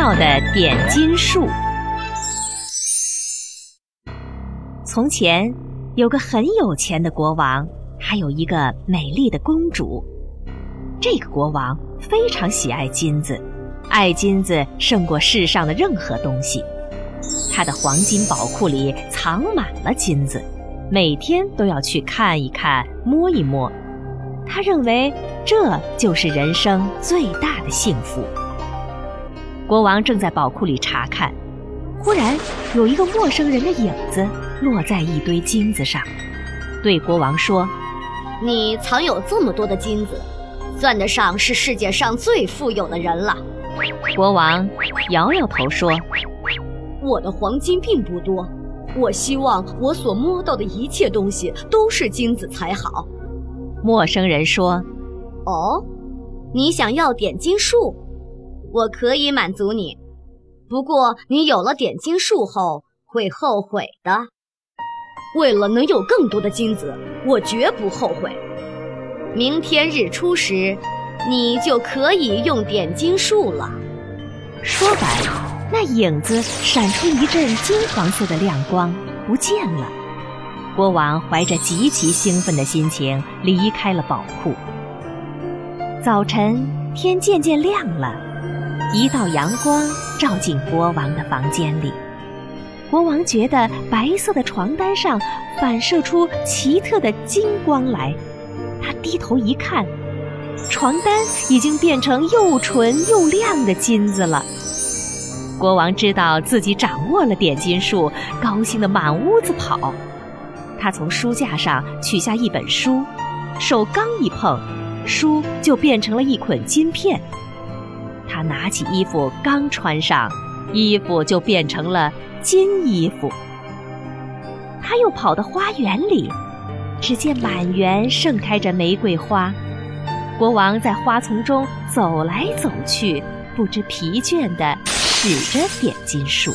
妙的点金术。从前有个很有钱的国王，还有一个美丽的公主。这个国王非常喜爱金子，爱金子胜过世上的任何东西。他的黄金宝库里藏满了金子，每天都要去看一看、摸一摸。他认为这就是人生最大的幸福。国王正在宝库里查看，忽然有一个陌生人的影子落在一堆金子上，对国王说：“你藏有这么多的金子，算得上是世界上最富有的人了。”国王摇摇头说：“我的黄金并不多，我希望我所摸到的一切东西都是金子才好。”陌生人说：“哦，你想要点金术？我可以满足你，不过你有了点金术后会后悔的。为了能有更多的金子，我绝不后悔。明天日出时，你就可以用点金术了。”说完，那影子闪出一阵金黄色的亮光，不见了。国王怀着极其兴奋的心情离开了宝库。早晨，天渐渐亮了，一道阳光照进国王的房间里。国王觉得白色的床单上反射出奇特的金光来，他低头一看，床单已经变成又纯又亮的金子了。国王知道自己掌握了点金术，高兴得满屋子跑。他从书架上取下一本书，手刚一碰，书就变成了一捆金片。他拿起衣服刚穿上，衣服就变成了金衣服。他又跑到花园里，只见满园盛开着玫瑰花。国王在花丛中走来走去，不知疲倦地使着点金术。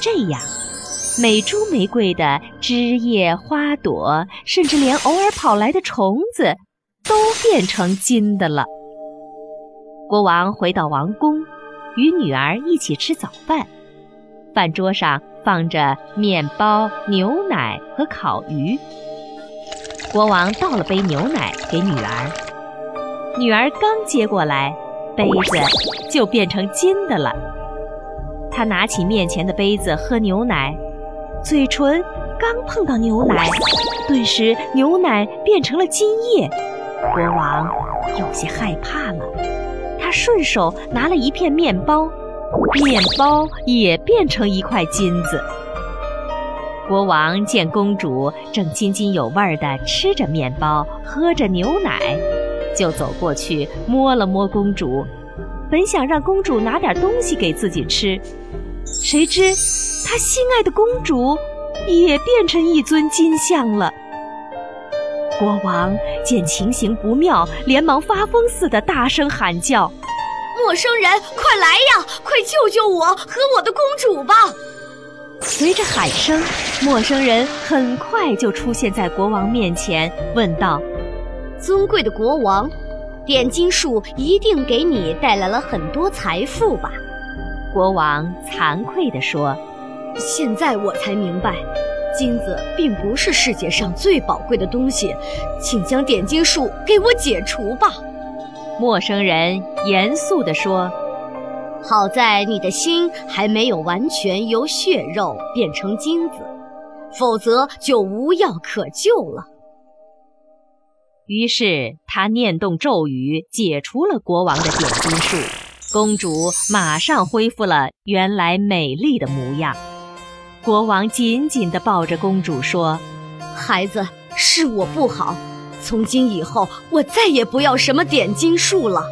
这样。每株玫瑰的枝叶、花朵，甚至连偶尔跑来的虫子，都变成金的了。国王回到王宫，与女儿一起吃早饭。饭桌上放着面包、牛奶和烤鱼。国王倒了杯牛奶给女儿，女儿刚接过来，杯子就变成金的了。他拿起面前的杯子喝牛奶。嘴唇刚碰到牛奶，顿时牛奶变成了金液。国王有些害怕了，顺手拿了一片面包，面包也变成一块金子。国王见公主正津津有味地吃着面包，喝着牛奶，就走过去摸了摸公主，本想让公主拿点东西给自己吃。谁知，他心爱的公主也变成一尊金像了。国王见情形不妙，连忙发疯似的大声喊叫：“陌生人，快来呀！快救救我和我的公主吧！”随着喊声，陌生人很快就出现在国王面前，问道：“尊贵的国王，点金术一定给你带来了很多财富吧？”国王惭愧地说：“现在我才明白，金子并不是世界上最宝贵的东西，请将点金术给我解除吧。”陌生人严肃地说：“好在你的心还没有完全由血肉变成金子，否则就无药可救了。”于是他念动咒语，解除了国王的点金术。公主马上恢复了原来美丽的模样。国王紧紧地抱着公主说：“孩子，是我不好，从今以后我再也不要什么点睛术了。”